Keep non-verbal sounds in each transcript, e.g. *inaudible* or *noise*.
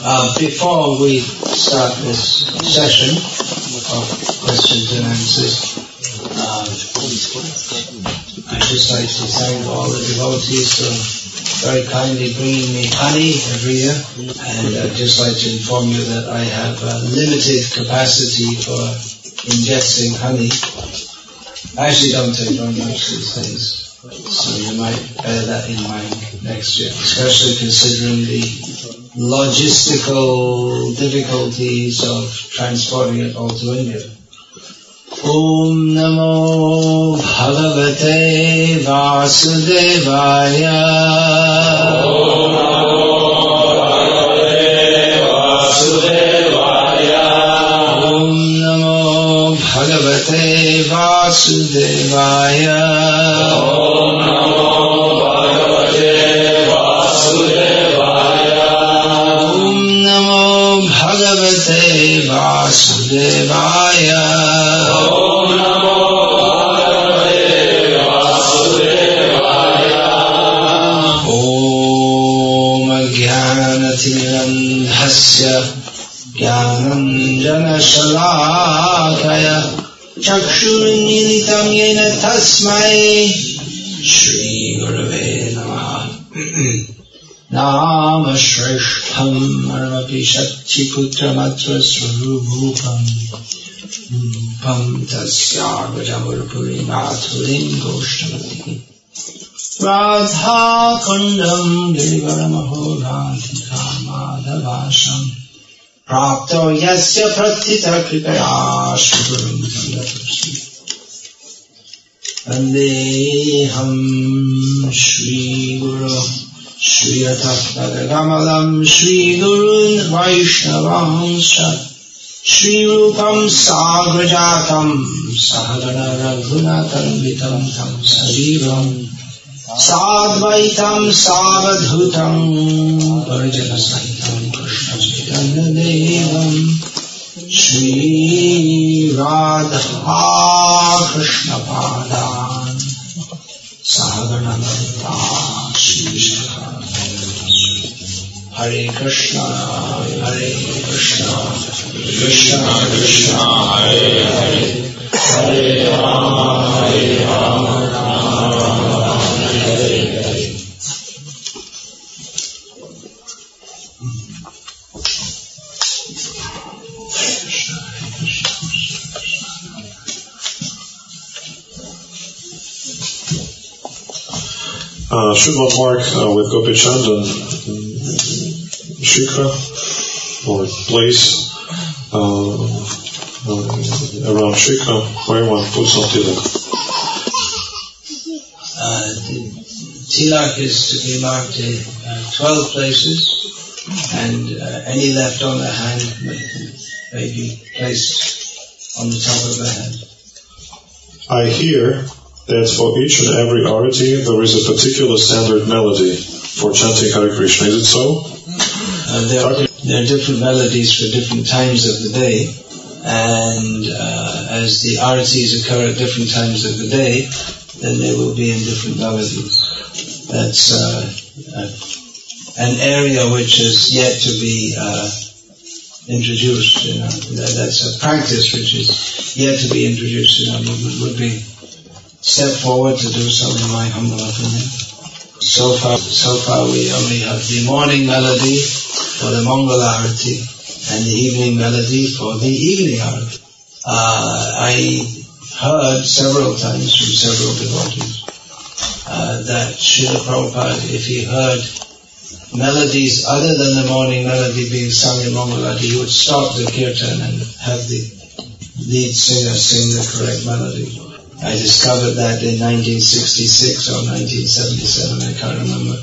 Uh, before we start this session of questions and answers, uh, I'd just like to thank all the devotees for very kindly bringing me honey every year. And I'd just like to inform you that I have a limited capacity for ingesting honey. I actually don't take very much of these days. So you might bear that in mind next year, especially considering the logistical difficulties of transporting it all to India. भगवते वासुदेवाय। नमो भगवते वासुदेवाय। ॐ नमो भगवते वासुदेवाय ज्ञानञ्जनशलाकय। चक्षुर्मिलितं येन तस्मै। श्रीगुरवे नमः। नाम श्रेष्ठम् मर्मपि शक्तिपुत्रमत्र स्वरूपम् रूपम् तस्यागजमुर्पुरीनाथुरीम् गोष्ठमतिः। राधाकुण्डम् गिरिवरमहो राधिका माधवाशम् प्राप्तो यस्य प्रथितः कृपया। वन्देऽहम् श्रीगुरु श्रियतः पदकमलम् श्रीगुरून् वैष्णवांश्च श्रीरूपम् साग्रजातम् सहगण रघुनाथन्वितम् तम् सजीवम् साद्वैतम् सावधूतम् परिजनसहितम् कृष्णचैतन्यदेवम् श्रीराधा कृष्णपादान् सहगणमन्ता श्रीशः हरे कृष्ण हरे कृष्ण कृष्ण कृष्ण, हरे हरे। हरे राम, हरे Uh, Mark uh, with Gopi Chand and Shikha, or place uh, uh, around Shikha, where one puts on tilak. Uh, tilak is to be marked in uh, 12 places and uh, any left on the hand may, may be placed on the top of the hand. I hear that for each and every arati there is a particular standard melody for chanting Hare Krishna. Is it so? Uh, there, are, there are different melodies for different times of the day and uh, as the aratis occur at different times of the day then they will be in different melodies. That's uh, uh, an area which is yet to be uh, introduced. You know, that's a practice which is yet to be introduced. You know, would, would be step forward to do so in my humble opinion. So far, so far we only have the morning melody for the Mongol Arati and the evening melody for the evening Arati. Uh, I heard several times from several devotees uh, that Srila Prabhupada, if he heard melodies other than the morning melody being sung in Mongol Arati, he would stop the kirtan and have the lead singer sing the correct melody. I discovered that in 1966 or 1977, I can't remember.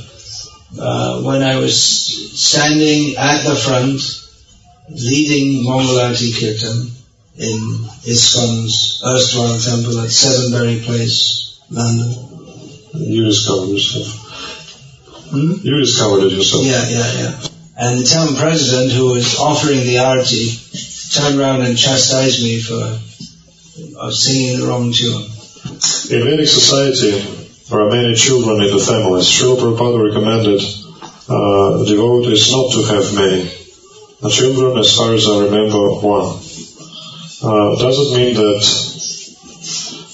Uh, when I was standing at the front, leading Mongol Arati Kirtan in ISKCON's erstwhile temple at Seven Bury Place, London. You discovered yourself. Hmm? You discovered it yourself. Yeah, yeah, yeah. And the town president, who was offering the arati, turned around and chastised me for of singing the wrong tune. In Vedic society, there are many children in the families. Srila Prabhupada recommended uh, devotees not to have many The children, as far as I remember, one. Uh, does it mean that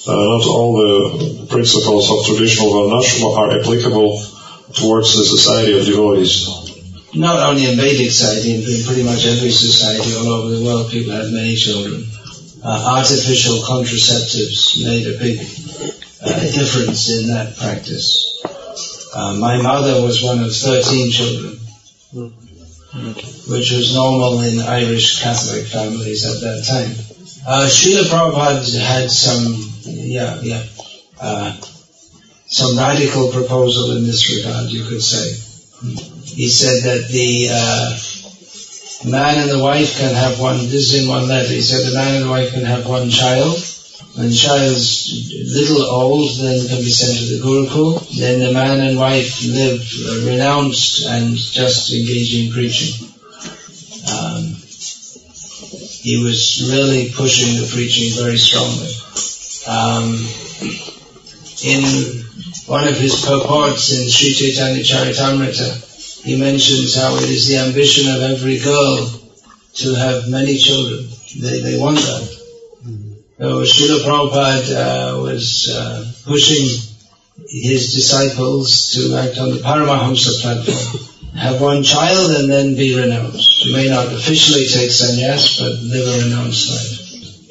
uh, not all the principles of traditional Varnashrama are applicable towards the society of devotees? Not only in Vedic society, in pretty much every society all over the world, people have many children. Uh, artificial contraceptives made a big uh, difference in that practice. Uh, my mother was one of 13 children, which was normal in Irish Catholic families at that time. Uh, Srila Prabhupada had some yeah, yeah. Uh, some radical proposal in this regard, you could say. He said that the uh, man and the wife can have one, this is in one letter, he said the man and the wife can have one child. When the child's little old, then can be sent to the Gurukul. Then the man and wife live uh, renounced and just engage in preaching. Um, he was really pushing the preaching very strongly. Um, in one of his purports in Sri Chaitanya Charitamrita, he mentions how it is the ambition of every girl to have many children. They, they want that. So Srila Prabhupada uh, was uh, pushing his disciples to act on the Paramahamsa platform. *laughs* Have one child and then be renounced. You may not officially take sannyas, but live a renounced life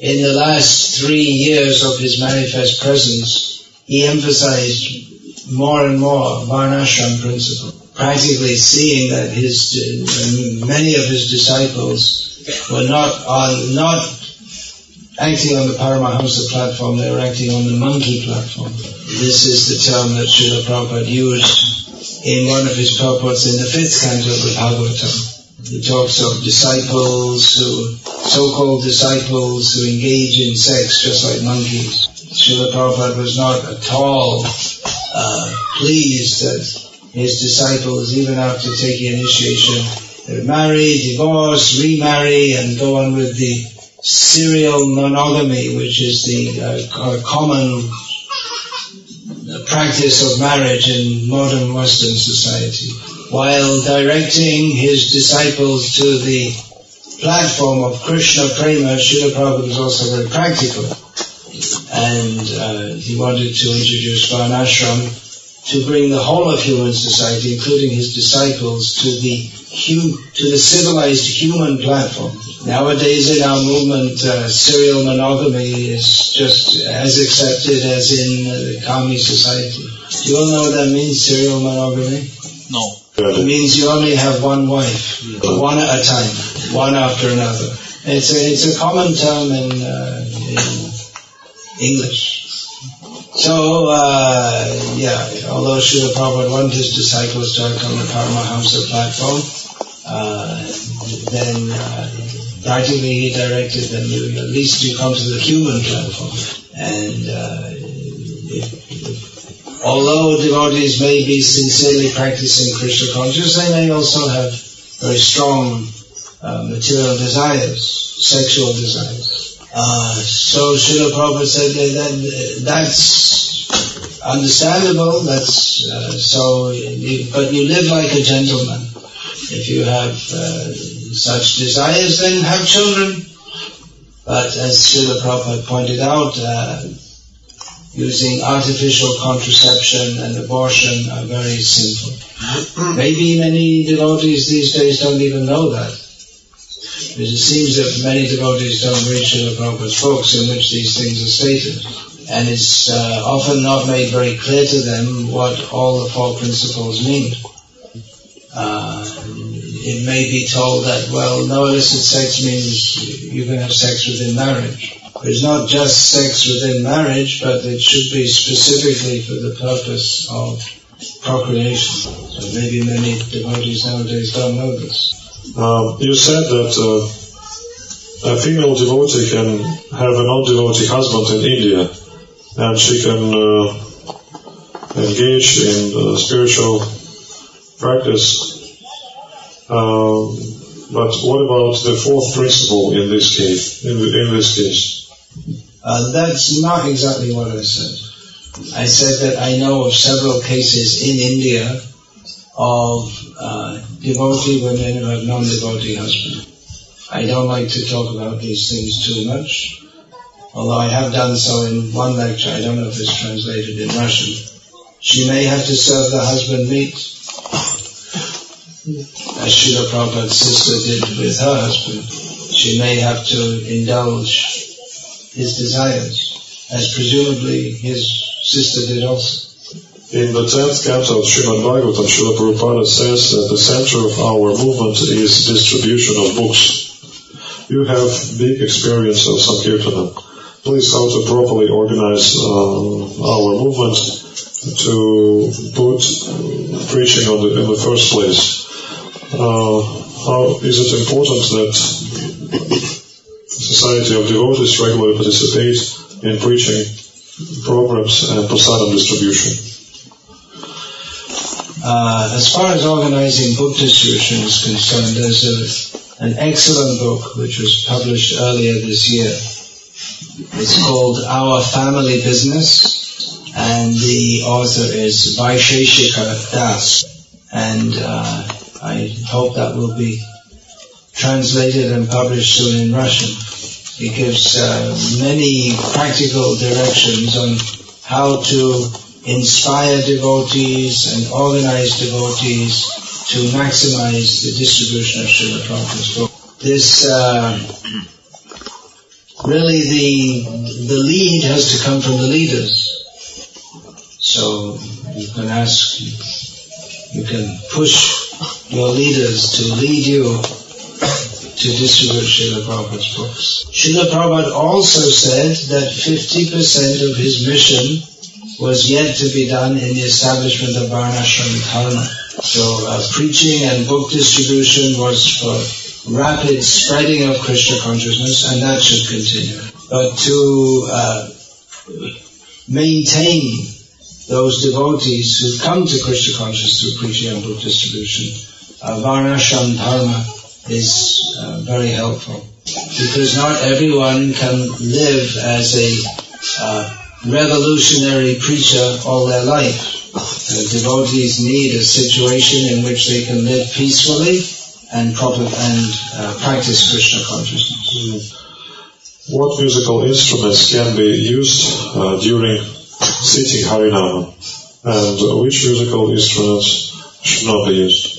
in the last three years of his manifest presence, he emphasized more and more Varnashram principle, practically seeing that his many of his disciples were not on not acting on the Paramahamsa platform, they were acting on the monkey platform. This is the term that Srila Prabhupada used in one of his purports in the fifth canto of the Bhagavatam. He talks of disciples who, so-called disciples who engage in sex just like monkeys. Srila Prabhupada was not at all uh, pleased that his disciples, even after taking initiation, they marry, divorce, remarry, and go on with the serial monogamy, which is the uh, common practice of marriage in modern Western society. While directing his disciples to the platform of Krishna Prema, Srila Prabhupada was also very practical. And uh, he wanted to introduce Varnashram to bring the whole of human society, including his disciples, to the hum- to the civilized human platform. Nowadays in our movement, uh, serial monogamy is just as accepted as in uh, the karmi society. Do you all know what that means, serial monogamy? No. It means you only have one wife, one at a time, one after another. It's a, it's a common term in, uh, in English. So, uh, yeah, although Srila Prabhupada wanted his disciples to act to Paramahamsa platform, uh, then uh, practically he directed them, you, at least you come to the human platform. And uh, if although devotees may be sincerely practicing Krishna consciousness, they may also have very strong uh, material desires, sexual desires. Uh, so Srila Prabhupada said that, that that's understandable. That's uh, so, you, but you live like a gentleman. If you have uh, such desires, then have children. But as Srila Prabhupada pointed out, uh, using artificial contraception and abortion are very sinful. *clears throat* Maybe many devotees these days don't even know that. It seems that many devotees don't read Srila Prabhupada's books in which these things are stated. And it's uh, often not made very clear to them what all the four principles mean. Uh, it may be told that, well, no illicit sex means you can have sex within marriage. It's not just sex within marriage, but it should be specifically for the purpose of procreation. So maybe many devotees nowadays don't know this. Um, you said that uh, a female devotee can have a non-devotee husband in India, and she can uh, engage in uh, spiritual practice. Um, but what about the fourth principle in this case? In, in this case, uh, that's not exactly what I said. I said that I know of several cases in India of uh, devotee women who have non-devotee husband. I don't like to talk about these things too much, although I have done so in one lecture. I don't know if it's translated in Russian. She may have to serve the husband meat, as Srila Prabhupada's sister did with her husband. She may have to indulge his desires, as presumably his sister did also. In the 10th canto of Srimad Bhagavatam, Srila Prabhupada says that the center of our movement is distribution of books. You have big experience of Sankirtana. Please how to properly organize uh, our movement to put preaching on the, in the first place. Uh, how is it important that society of devotees regularly participate in preaching programs and prasadam distribution? Uh, as far as organizing book distribution is concerned, there's a, an excellent book which was published earlier this year. It's called Our Family Business, and the author is Vaisheshika Das. And uh, I hope that will be translated and published soon in Russian. It gives uh, many practical directions on how to inspire devotees and organize devotees to maximize the distribution of Srila Prabhupada's book. This, uh, *clears throat* really the, the lead has to come from the leaders. So you can ask, you can push your leaders to lead you to distribute Srila Prabhupada's books. Srila Prabhupada also said that 50% of his mission was yet to be done in the establishment of Varnashram Dharma. So uh, preaching and book distribution was for rapid spreading of Krishna consciousness, and that should continue. But to uh, maintain those devotees who come to Krishna consciousness through preaching and book distribution, uh, Varnashram Dharma is uh, very helpful because not everyone can live as a uh, revolutionary preacher all their life. The devotees need a situation in which they can live peacefully and proper and uh, practice Krishna consciousness. What musical instruments can be used uh, during sitting Harinama, and which musical instruments should not be used?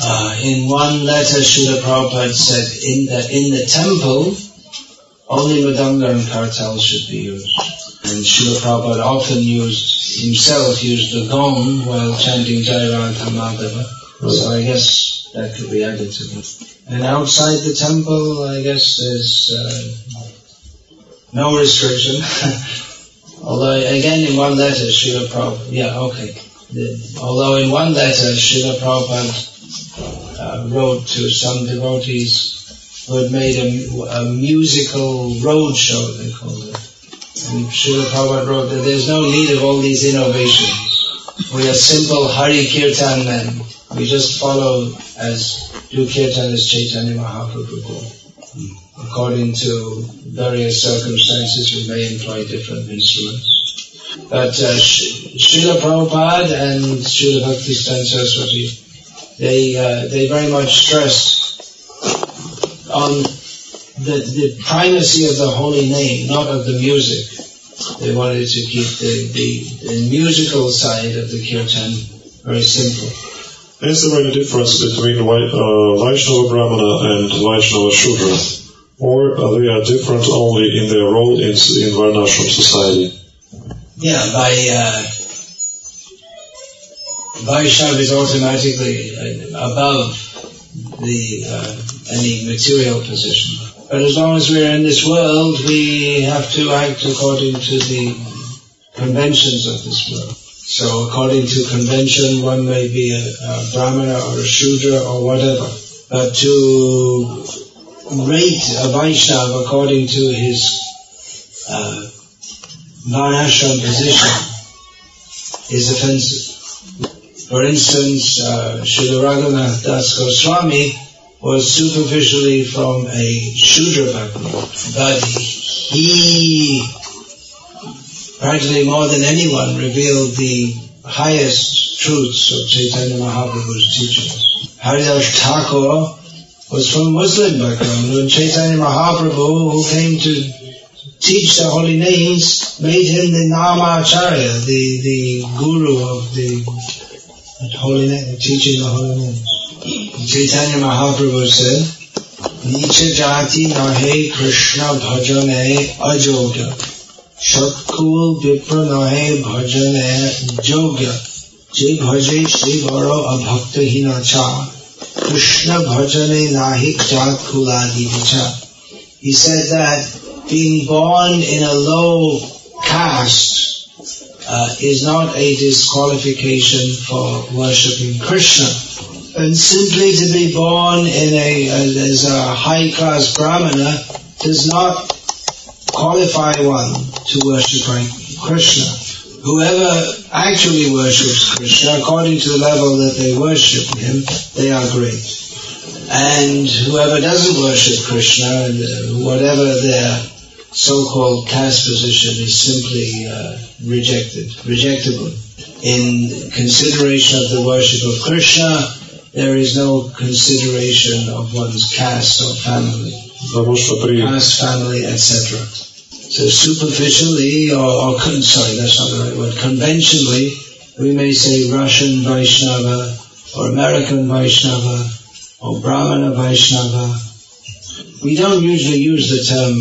Uh, in one letter, Srila Prabhupada said, in the in the temple, only Mridanga and Kartal should be used. And Srila Prabhupada often used, himself used the gong while chanting Jai Madhava. So I guess that could be added to it. And outside the temple, I guess there's uh, no restriction. *laughs* although again in one letter, Srila Prabhupada, yeah, okay. Although in one letter, Srila Prabhupada uh, wrote to some devotees who had made a, a musical roadshow, they called it. Srila Prabhupada wrote that there's no need of all these innovations. We are simple Hari Kirtan men. We just follow as do Kirtan as Chaitanya Mahaprabhu. According to various circumstances, we may employ different instruments. But uh, Srila Prabhupada and Srila Bhaktisiddhanta Saraswati, they, uh, they very much stressed on the, the primacy of the holy name, not of the music. They wanted to keep the, the, the musical side of the kirtan very simple. Is there any difference between uh, Vaishnava Brahmana and Vaishnava Shudra? Or are they are different only in their role in, in Varnashram society? Yeah, by uh, Vaishnava is automatically uh, above the uh, any material position. But as long as we're in this world, we have to act according to the conventions of this world. So according to convention, one may be a, a brahmana or a shudra or whatever. But to rate a Vaishnava according to his uh, Varnashram position is offensive. For instance, uh, Srila Raghunath Das Goswami was superficially from a Shudra background, but he practically more than anyone revealed the highest truths of Chaitanya Mahaprabhu's teachings. Haridas Thakur was from Muslim background. When Chaitanya Mahaprabhu, who came to teach the holy names, made him the Namacharya, the, the guru of the holy name, teaching the holy names. Chaitanya Mahaprabhu said, Nicha jati nahe Krishna bhajane ajoga. Shatkul vipra nahe bhajane joga. Je bhaje shri varo abhakta hinacha. Krishna bhajane nahi jat kuladi vicha. He said that being born in a low caste uh, is not a disqualification for worshipping Krishna. And simply to be born in a as a high class brahmana does not qualify one to worship Krishna. Whoever actually worships Krishna, according to the level that they worship him, they are great. And whoever doesn't worship Krishna, whatever their so-called caste position is simply uh, rejected, rejectable. In consideration of the worship of Krishna, there is no consideration of one's caste or family, caste, family, etc. So superficially, or, or sorry, that's not the right word, conventionally, we may say Russian Vaishnava, or American Vaishnava, or Brahmana Vaishnava. We don't usually use the term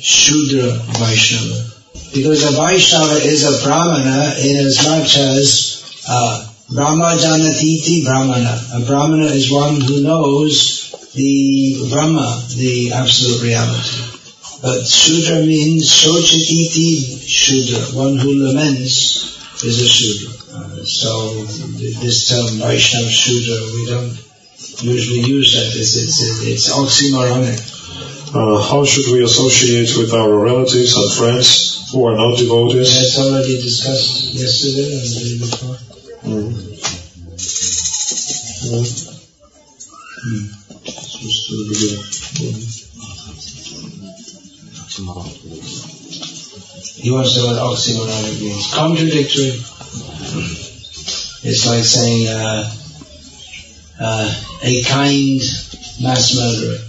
Shudra Vaishnava, because a Vaishnava is a Brahmana in as much as uh, Brahma Janatiti Brahmana. A Brahmana is one who knows the Brahma, the absolute reality. But Shudra means Shochititi Shudra, one who laments is a Shudra. Uh, so this term Vaishnava Shudra, we don't usually use that. It's, it's, it's oxymoronic. Uh, how should we associate with our relatives and friends who are not devotees? That's already discussed yesterday and the day before. He wants to know what oxymoronic means. Contradictory. It's like saying, uh, uh, a kind mass murderer.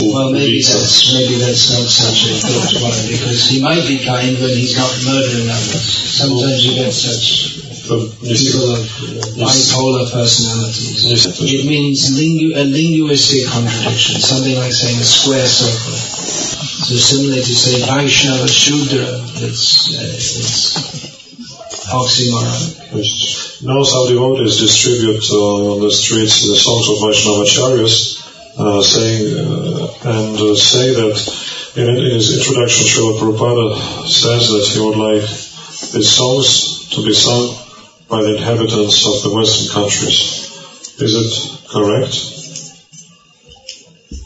Well, maybe that's maybe that's not such a good one because he might be kind when he's not murdering others. Sometimes you get such people of bipolar personalities. It means lingu- a linguistic contradiction, something like saying a square circle. So similar to say Vaishnava Shudra, it's uh, it's oxymoron. Now some devotees distribute uh, on the streets the songs of Vaishnavacharyas, uh, saying and uh, say that in, his introduction, Srila Prabhupada says that he would like his songs to be sung by the inhabitants of the Western countries. Is it correct?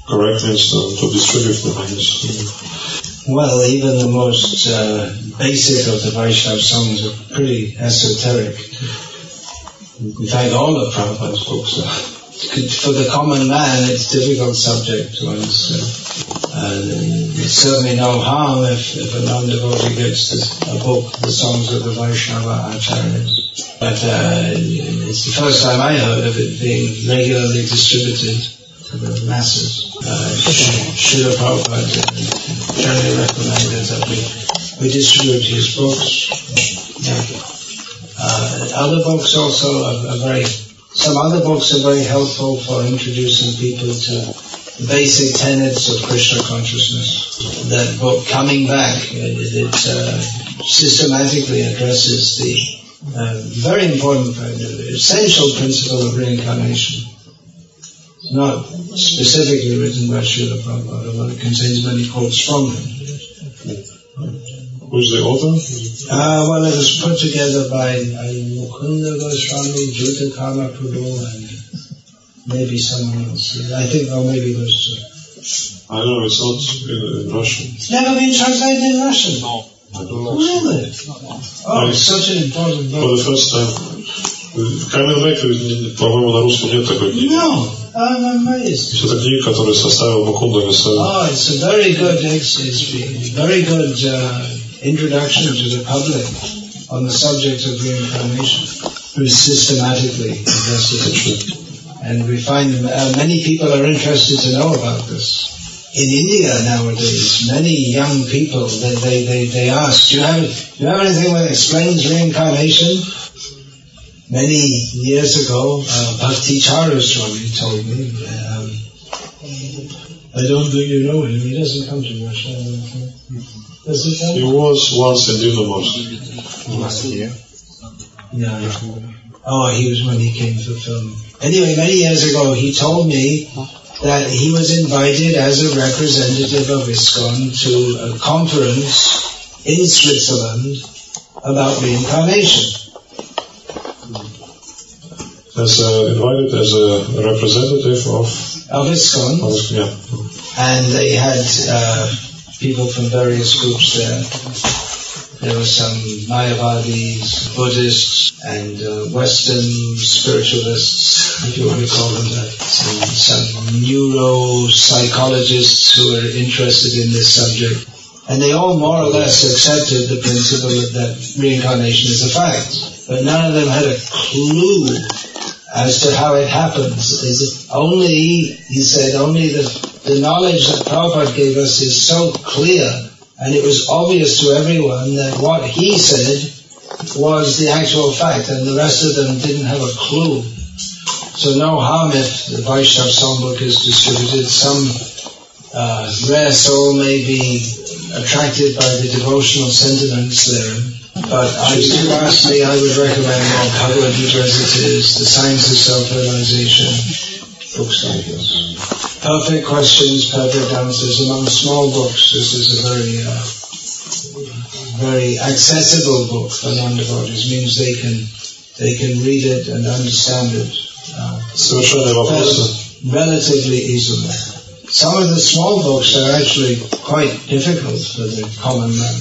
Correct means to distribute them, I guess. Well, even the most uh, basic of the Vaishnava songs are pretty esoteric. In fact, all of Prabhupada's books are. For the common man, it's a difficult subject to understand. Uh, it's certainly no harm if, if a non-devotee gets a book, the songs of the Vaishnava Acharyas. But uh, it's the first time I heard of it being regularly distributed to the masses. Uh, Srila Prabhupada generally recommended that we, we distribute his books. Yeah. Uh, other books also are, are, very, some other books are very helpful for introducing people to basic tenets of Krishna consciousness. That book, Coming Back, it, it uh, systematically addresses the uh, very important, essential principle of reincarnation. Not specifically written by Srila Prabhupada, but it contains many quotes from him. Who's the author? Uh, well, it was put together by uh, Mukunda Goswami, Juta Kama Prabhu, and maybe someone else. I think, or maybe those two. I don't know, it's not in, in Russian. It's never been translated in Russian? No. I don't know. Really? Oh, it's such an important book. For the first time. Камен Бек, по-моему, на русском нет такой книги. No, I'm amazed. Это книга, которую составил Мукунда Госвами. Oh, it's a very good, it's, it's very good uh, introduction to the public on the subject of reincarnation. Who systematically investigation. And we find uh, many people are interested to know about this. In India nowadays, many young people, they, they, they, they ask, do you, have, do you have anything that explains reincarnation? Many years ago, uh, Bhakti Charu Swami told me, um, I don't think you know him, he doesn't come to Russia. Does he? He was once in Dynamos. Last year. Yeah. Oh, he was when he came for film. Anyway, many years ago, he told me that he was invited as a representative of ISKCON to a conference in Switzerland about reincarnation. As uh, invited as a representative of of ISKCON, of, yeah. and they had uh, people from various groups there. There were some Mayavadis, Buddhists, and uh, Western spiritualists, if you want to call them that, some, some neuropsychologists who were interested in this subject. And they all more or less accepted the principle that reincarnation is a fact. But none of them had a clue as to how it happens. Is it only, he said, only the, the knowledge that Prabhupada gave us is so clear and it was obvious to everyone that what he said was the actual fact and the rest of them didn't have a clue. So no harm if the Vaishnav songbook is distributed. Some uh, rare soul may be attracted by the devotional sentiments therein. But I do lastly, I would recommend more as it is, The Science of Self-Realization, books like this. Perfect questions, perfect answers. Among small books, this is a very, uh, very accessible book for non-devotees. Means they can, they can read it and understand it. Uh, relatively easily. Some of the small books are actually quite difficult for the common man.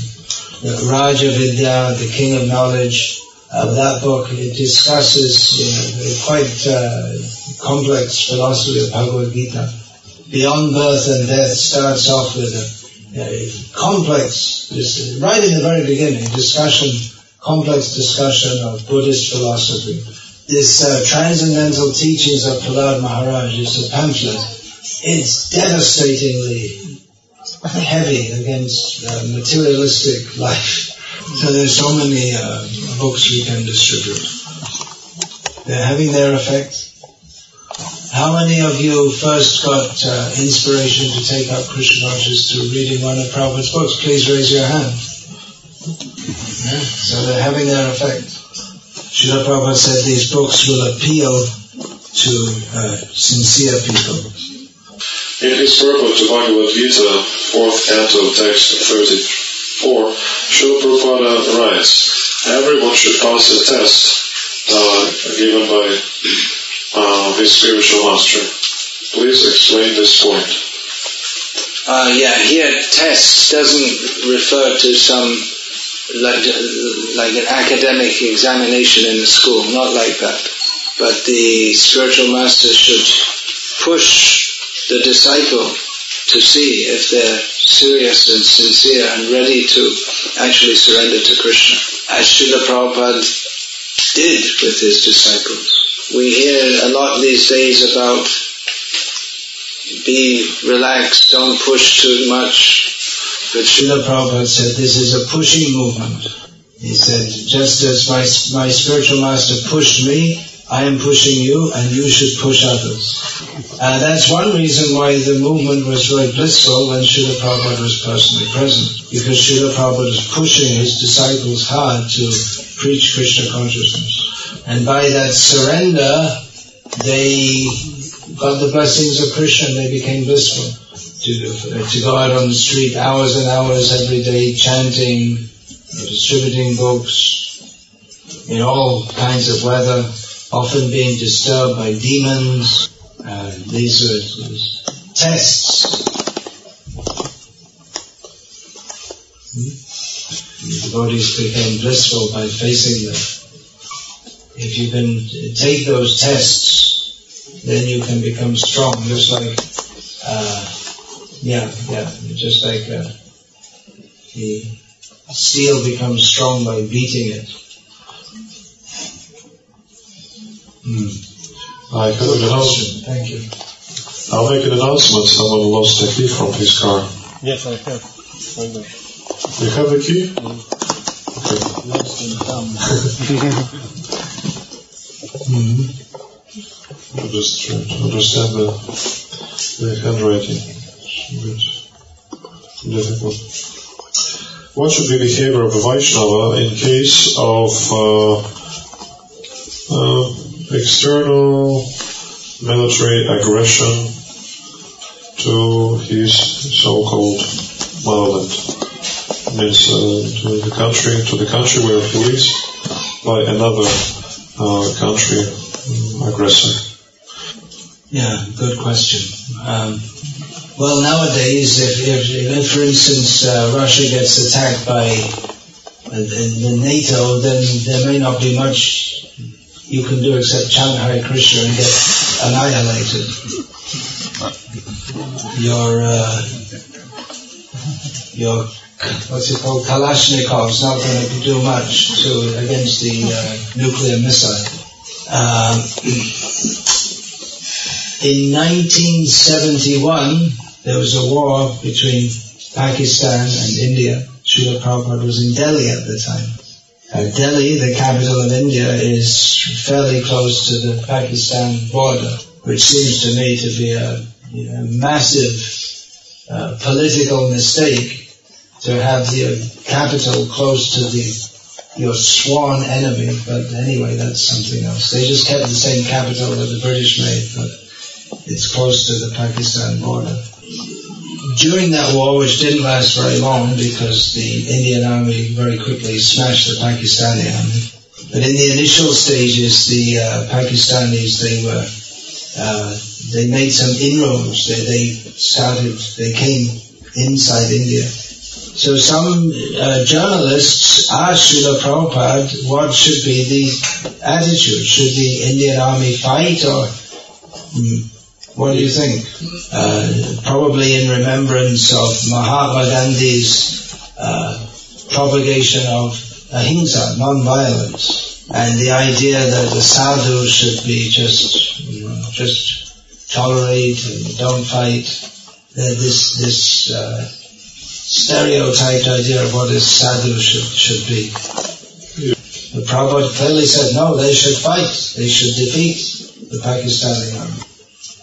The Raja Vidya, the King of Knowledge, uh, that book it discusses you know, a quite uh, complex philosophy of Bhagavad Gita. Beyond birth and death starts off with a, a complex, right in the very beginning, discussion, complex discussion of Buddhist philosophy. This uh, Transcendental Teachings of Prahlad Maharaj is a pamphlet. It's devastatingly heavy against uh, materialistic life. So there's so many uh, books we can distribute. They're having their effect. How many of you first got uh, inspiration to take up Krishna consciousness through reading one of Prabhupada's books? Please raise your hand. Yeah? So they're having their effect. Srila Prabhupada said these books will appeal to uh, sincere people. In his purport to Bhagavad Gita, 4th canto, text 34, Srila Prabhupada writes, everyone should pass a test uh, given by uh, his spiritual master. Please explain this point. Uh, yeah, here test doesn't refer to some like, like an academic examination in the school, not like that. But the spiritual master should push the disciple to see if they're serious and sincere and ready to actually surrender to Krishna. As Srila Prabhupada did with his disciples. We hear a lot these days about be relaxed, don't push too much. But Srila Prabhupada said this is a pushing movement. He said, just as my, my spiritual master pushed me, I am pushing you and you should push others. Uh, that's one reason why the movement was very blissful when Srila Prabhupada was personally present. Because Srila Prabhupada was pushing his disciples hard to preach Krishna consciousness. And by that surrender, they got the blessings of Krishna and they became blissful. To, uh, to go out on the street hours and hours every day chanting, distributing books, in all kinds of weather, often being disturbed by demons. Uh, these are tests. Hmm? The devotees became blissful by facing them. If you can take those tests, then you can become strong, just like, uh, yeah, yeah, just like uh, the steel becomes strong by beating it. Mm. I can Good announce, question. Thank you. I'll make an announcement. Someone lost a key from his car. Yes, I have. I. You have the key? Lost in town. Mhm. I'm just trying to understand the, the handwriting. It's a bit difficult. What should be the behavior of a Vaishnava in case of uh, uh, external military aggression to his so-called motherland? Means uh, to the country, to the country where he lives, by another uh, country um, aggressor. Yeah, good question. Um, well, nowadays, if, if, if for instance, uh, Russia gets attacked by uh, the, the NATO, then there may not be much you can do except chant Hare Krishna and get annihilated. Your, uh, your, what's it called, Kalashnikov's not going to do much to against the uh, nuclear missile. Um, in 1971, there was a war between Pakistan and India. Srila Prabhupada was in Delhi at the time. Uh, Delhi, the capital of India, is fairly close to the Pakistan border, which seems to me to be a, you know, massive uh, political mistake to have your capital close to the your sworn enemy. But anyway, that's something else. They just kept the same capital that the British made, but it's close to the Pakistan border. During that war, which didn't last very long because the Indian army very quickly smashed the Pakistani army, but in the initial stages, the uh, Pakistanis they were uh, they made some inroads. They, they started they came inside India. So some uh, journalists asked Srila Prabhupada what should be the attitude. Should the Indian army fight or hmm, what do you think? Uh, probably in remembrance of Mahatma Gandhi's uh, propagation of ahimsa, non-violence, and the idea that the sadhu should be just, you know, just tolerate and don't fight. Uh, this this uh, stereotyped idea of what a sadhu should should be. The Prabhupada clearly said, no, they should fight. They should defeat the Pakistani army.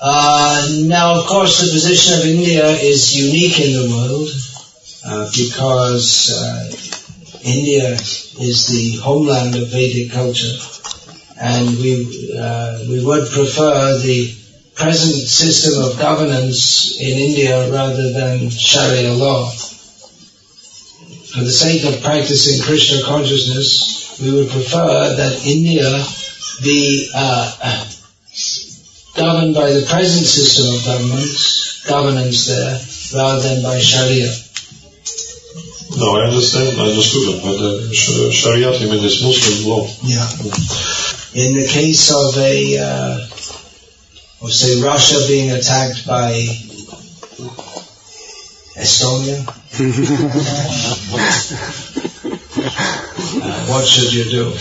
Uh, now, of course, the position of India is unique in the world uh, because uh, India is the homeland of Vedic culture, and we uh, we would prefer the present system of governance in India rather than Sharia law. For the sake of practicing Krishna consciousness, we would prefer that India be uh, governed by the present system of government, governance there, rather than by Sharia. No, I understand, I understood it, but uh, sh- Sharia, I mean, is Muslim law. Yeah. In the case of a, uh, of say Russia being attacked by Estonia, uh, *laughs* what should you do?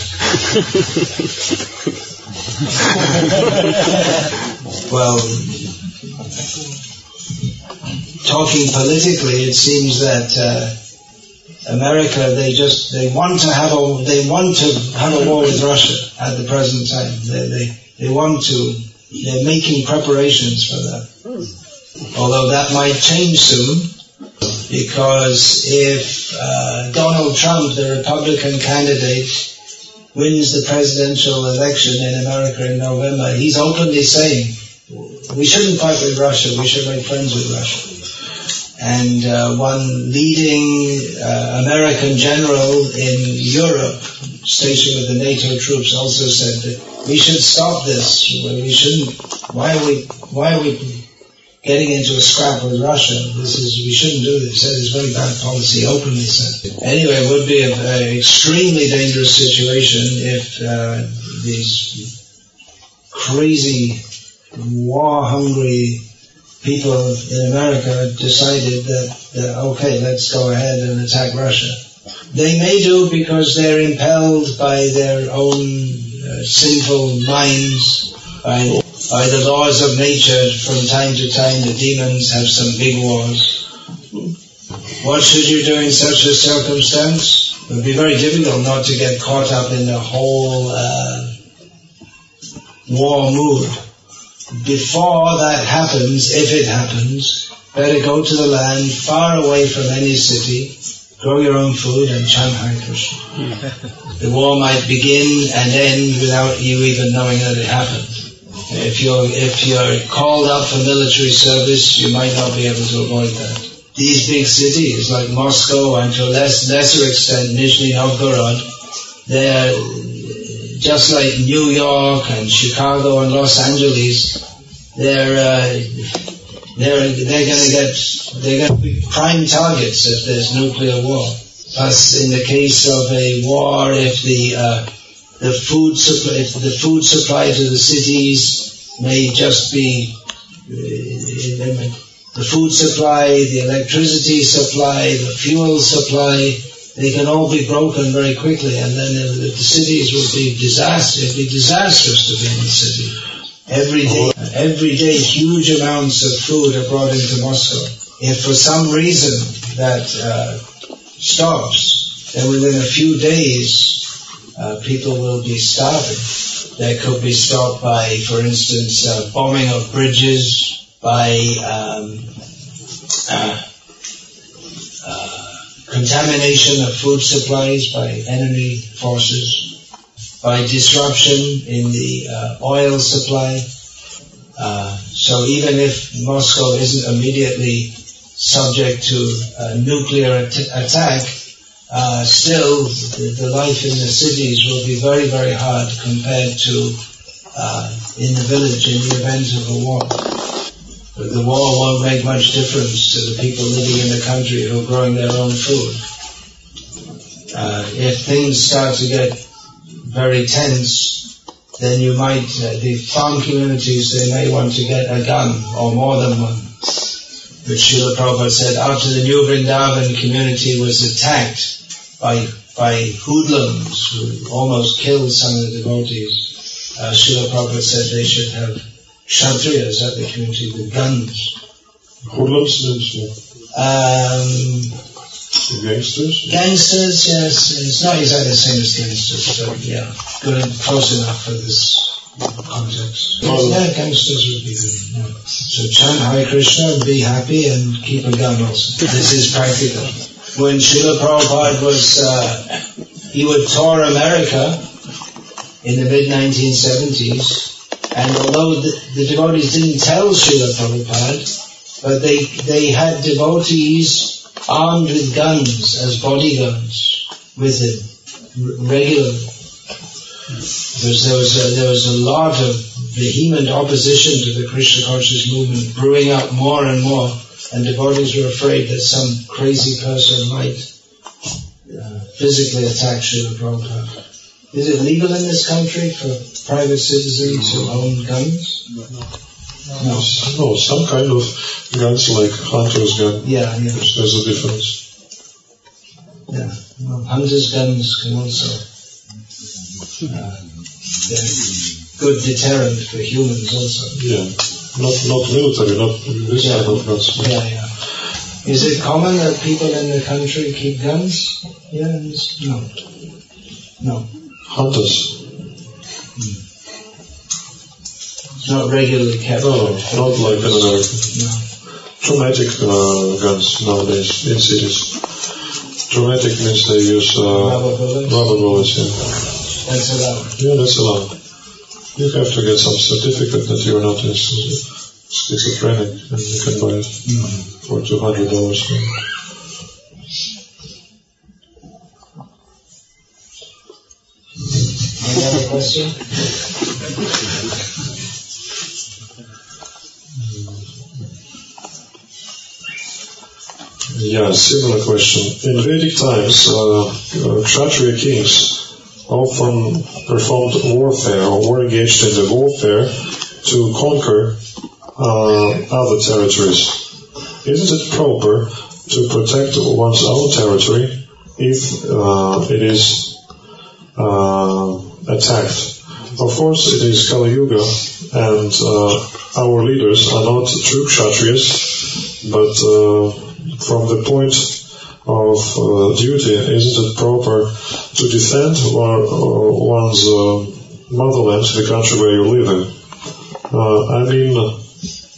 *laughs* *laughs* well, talking politically, it seems that uh, America they just they want to have a they want to have a war with Russia at the present time. They they, they want to they're making preparations for that. Although that might change soon, because if uh, Donald Trump, the Republican candidate, wins the presidential election in America in November, he's openly saying we shouldn't fight with Russia, we should make friends with Russia. And uh, one leading uh, American general in Europe, stationed with the NATO troops, also said that we should stop this. We shouldn't. Why are we? Why are we getting into a scrap with Russia? This is we shouldn't do this. Said it's very bad policy. Openly said. Anyway, it would be an extremely dangerous situation if uh, these crazy, war-hungry people in America decided that, that, okay, let's go ahead and attack Russia. They may do because they're impelled by their own uh, sinful minds, by, by the laws of nature, from time to time the demons have some big wars. What should you do in such a circumstance? It would be very difficult not to get caught up in the whole uh, war mood. Before that happens, if it happens, better go to the land far away from any city, grow your own food and chant Hare Krishna. *laughs* the war might begin and end without you even knowing that it happened. If you're, if you're called up for military service, you might not be able to avoid that. These big cities like Moscow and to a less, lesser extent Nizhny Novgorod, they're just like New York and Chicago and Los Angeles, they're uh, they're they're going to get they're going to be prime targets if there's nuclear war. Plus, in the case of a war, if the uh, the food supply the food supply to the cities may just be uh, the food supply, the electricity supply, the fuel supply, they can all be broken very quickly, and then the, the cities will be disaster. It'd be disastrous to be in the city. Every day, every day, huge amounts of food are brought into Moscow. If for some reason that uh, stops, then within a few days, uh, people will be starving. They could be stopped by, for instance, uh, bombing of bridges, by um, uh, uh, contamination of food supplies by enemy forces, by disruption in the uh, oil supply. So even if Moscow isn't immediately subject to a nuclear at- attack, uh, still the, life in the cities will be very, very hard compared to uh, in the village in the event of a war. But the war won't make much difference to the people living in the country who are growing their own food. Uh, if things start to get very tense, then you might, uh, the farm communities, they may want to get a gun or more than one. But Srila Prabhupada said after the New Vrindavan community was attacked by, by hoodlums who almost killed some of the devotees, uh, Srila Prabhupada said they should have Kshatriyas at the community with guns. Hoodlums, Um, gangsters? gangsters, yes. It's not exactly the same as gangsters, but yeah, good and close enough for this context. Oh. Yeah, gangsters would be good. Yeah. So chant Hare Krishna be happy and keep a gun also. This is practical. When Srila Prabhupada was, uh, he would tour America in the mid 1970s, and although the, the devotees didn't tell Srila Prabhupada, but they, they had devotees armed with guns as bodyguards with him regularly. Because there was a, there was a lot of vehement opposition to the Krishna conscious movement brewing up more and more, and devotees were afraid that some crazy person might uh, physically attack Srila Prabhupada. Is it legal in this country for private citizens who own guns? No. no, some kind of guns like hunter's gun. Yeah, yeah. There's a difference. Yeah, well, hunter's guns can also uh, they're good deterrent for humans also. Yeah, not not military, not this Yeah. kind of guns. Yeah, yeah. Is it common that people in the country keep guns? Yeah, no. No, Hunters. it's not regularly kept. No, not like in America. No. Traumatic uh, guns nowadays in cities. Traumatic means they use uh, Rubber bullets? rubber bullets. Yeah. That's allowed. yeah, that's allowed. You have to get some certificate that you're not a schizophrenic, and you can buy it for two hundred dollars. Any other question? Yeah, similar question. In Vedic times, uh, uh, Kshatriya kings often performed warfare or were engaged in the warfare to conquer uh, other territories. Isn't it proper to protect one's own territory if uh, it is uh, attacked? Of course, it is Kali Yuga, and uh, our leaders are not true Kshatriyas, but uh, from the point of uh, duty, isn't it proper to defend one, one's motherland, the country where you live in? I mean,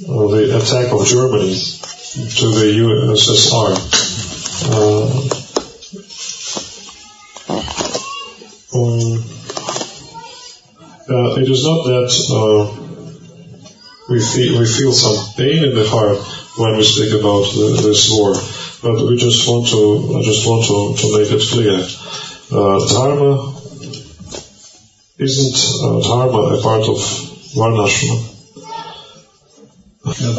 the attack of Germany to the USSR. Um, uh, it is not that uh, we feel we feel some pain in the heart when we speak about the, this war, but we just want to I just want to, to make it clear. Uh, dharma isn't uh, dharma a part of varnashram? The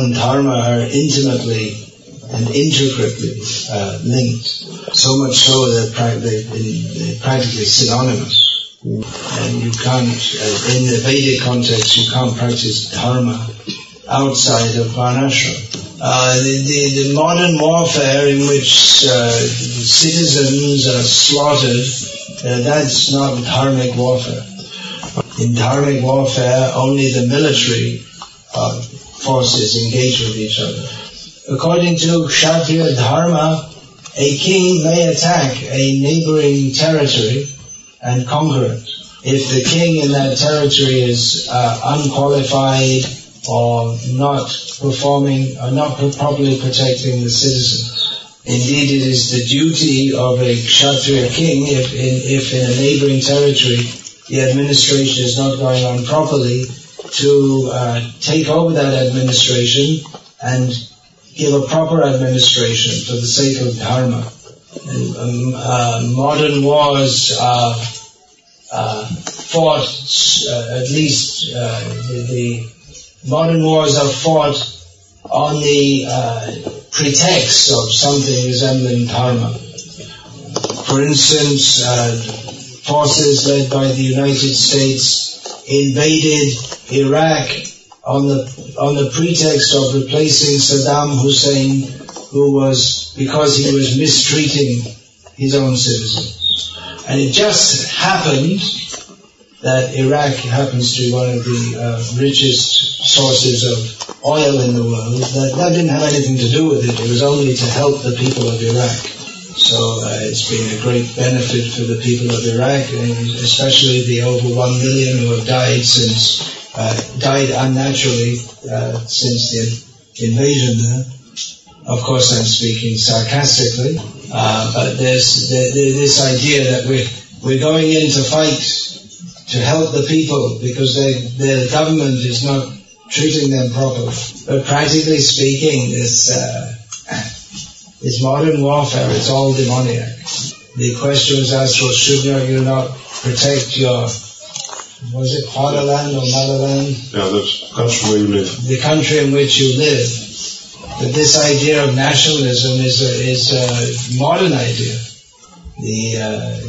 and dharma are intimately and intricately uh, linked, so much so that they're practically synonymous. And you can't, uh, in the Vedic context, you can't practice dharma outside of varnashram. Uh, the, the, the, modern warfare in which uh, citizens are slaughtered, uh, that's not dharmic warfare. In dharmic warfare, only the military uh, forces engage with each other. According to Kshatriya Dharma, a king may attack a neighboring territory and conquer it. If the king in that territory is uh, unqualified or not performing or not properly protecting the citizens. Indeed, it is the duty of a Kshatriya king, if in, if in a neighboring territory the administration is not going on properly, to uh, take over that administration and give a proper administration for the sake of dharma. And, um, uh, modern wars are uh, fought, uh, at least uh, the, the, modern wars are fought on the uh, pretext of something resembling dharma. For instance, uh, forces led by the United States invaded Iraq on the on the pretext of replacing Saddam Hussein, who was because he was mistreating his own citizens. And it just happened that Iraq happens to be one of the uh, richest sources of oil in the world. That, that didn't have anything to do with it. It was only to help the people of Iraq. So uh, it's been a great benefit for the people of Iraq, and especially the over one million who have died since uh, died unnaturally uh, since the invasion there. Of course, I'm speaking sarcastically, uh, but there's the, the, this idea that we're we're going in to fight to help the people because they, their government is not treating them properly. But practically speaking, this uh, this modern warfare is all demoniac. The question was asked, well, should you not protect your was it fatherland or motherland? Yeah, the country where you live. The country in which you live But this idea of nationalism is a, is a modern idea. The uh,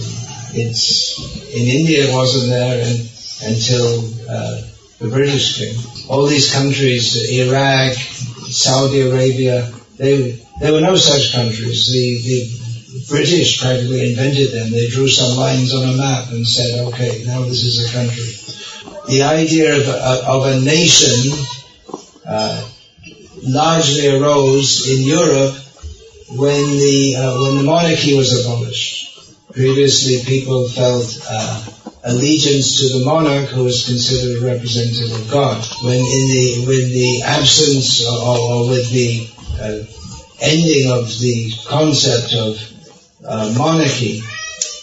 it's in India it wasn't there and, until uh, the British came. All these countries, Iraq, Saudi Arabia, they there were no such countries. The, the British practically invented them. They drew some lines on a map and said, okay, now this is a country. The idea of a, of a nation uh, largely arose in Europe when the uh, when the monarchy was abolished. Previously, people felt uh, allegiance to the monarch, who is considered a representative of God. When in the with the absence or, or with the uh, ending of the concept of uh, monarchy,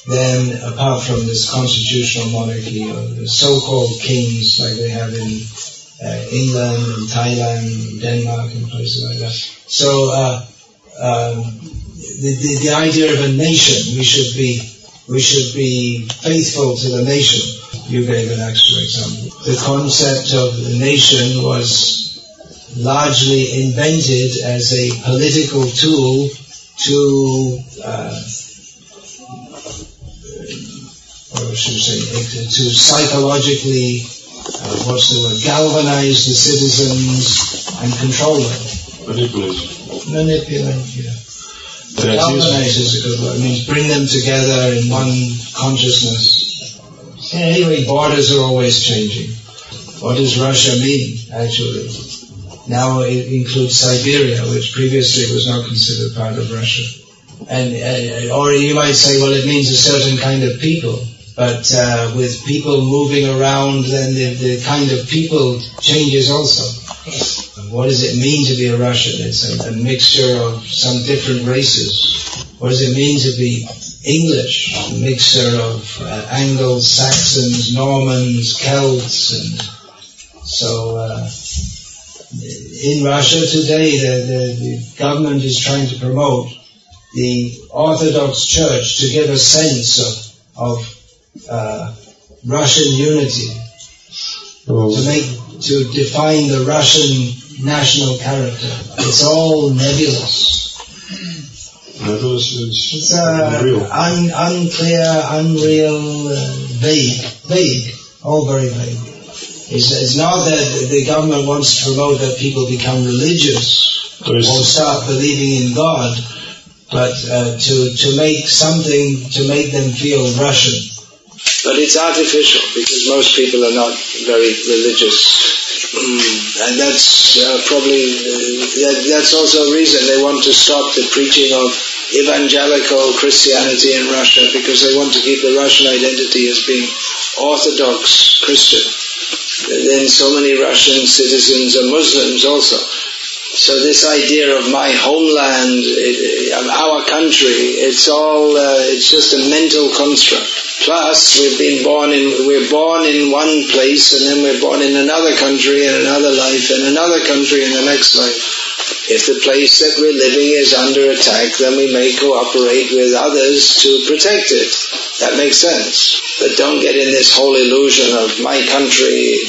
then apart from this constitutional monarchy, or the so-called kings like they have in uh, England and Thailand and Denmark and places like that. So uh, um, the, the, the idea of a nation, we should be we should be faithful to the nation. You gave an extra example. The concept of the nation was largely invented as a political tool to, uh, or should we say, to psychologically uh, what's the word, galvanize the citizens and control them. Manipulate. Manipulate, yeah. Galvanize is a good word. It means bring them together in one consciousness. Anyway, borders are always changing. What does Russia mean, actually? Now it includes Siberia, which previously was not considered part of Russia. And, uh, or you might say, well, it means a certain kind of people. But uh, with people moving around, then the, the kind of people changes also. What does it mean to be a Russian? It's a, a mixture of some different races. What does it mean to be English? A mixture of uh, Angles, Saxons, Normans, Celts, and so uh, in Russia today, the, the, the government is trying to promote the Orthodox Church to give a sense of, of uh, Russian unity, Oh. to make to define the Russian national character. It's all nebulous. Nebulous is It's uh, unreal. un, unclear, unreal, uh, vague, vague, all very vague. It's, it's not that the government wants to promote that people become religious To or start believing in God, but uh, to to make something to make them feel Russian. But it's artificial because most people are not very religious. And that's uh, probably that, that's also a reason they want to stop the preaching of evangelical Christianity in Russia because they want to keep the Russian identity as being Orthodox Christian. Then so many Russian citizens are Muslims also. So this idea of my homeland, it, of our country, it's all, uh, it's just a mental construct. Plus, we've been born in, we're born in one place and then we're born in another country in another life and another country in the next life. If the place that we're living is under attack, then we may cooperate with others to protect it. That makes sense. But don't get in this whole illusion of my country.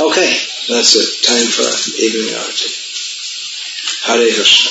Okay, that's it. Time for evening arati. Hare Krishna.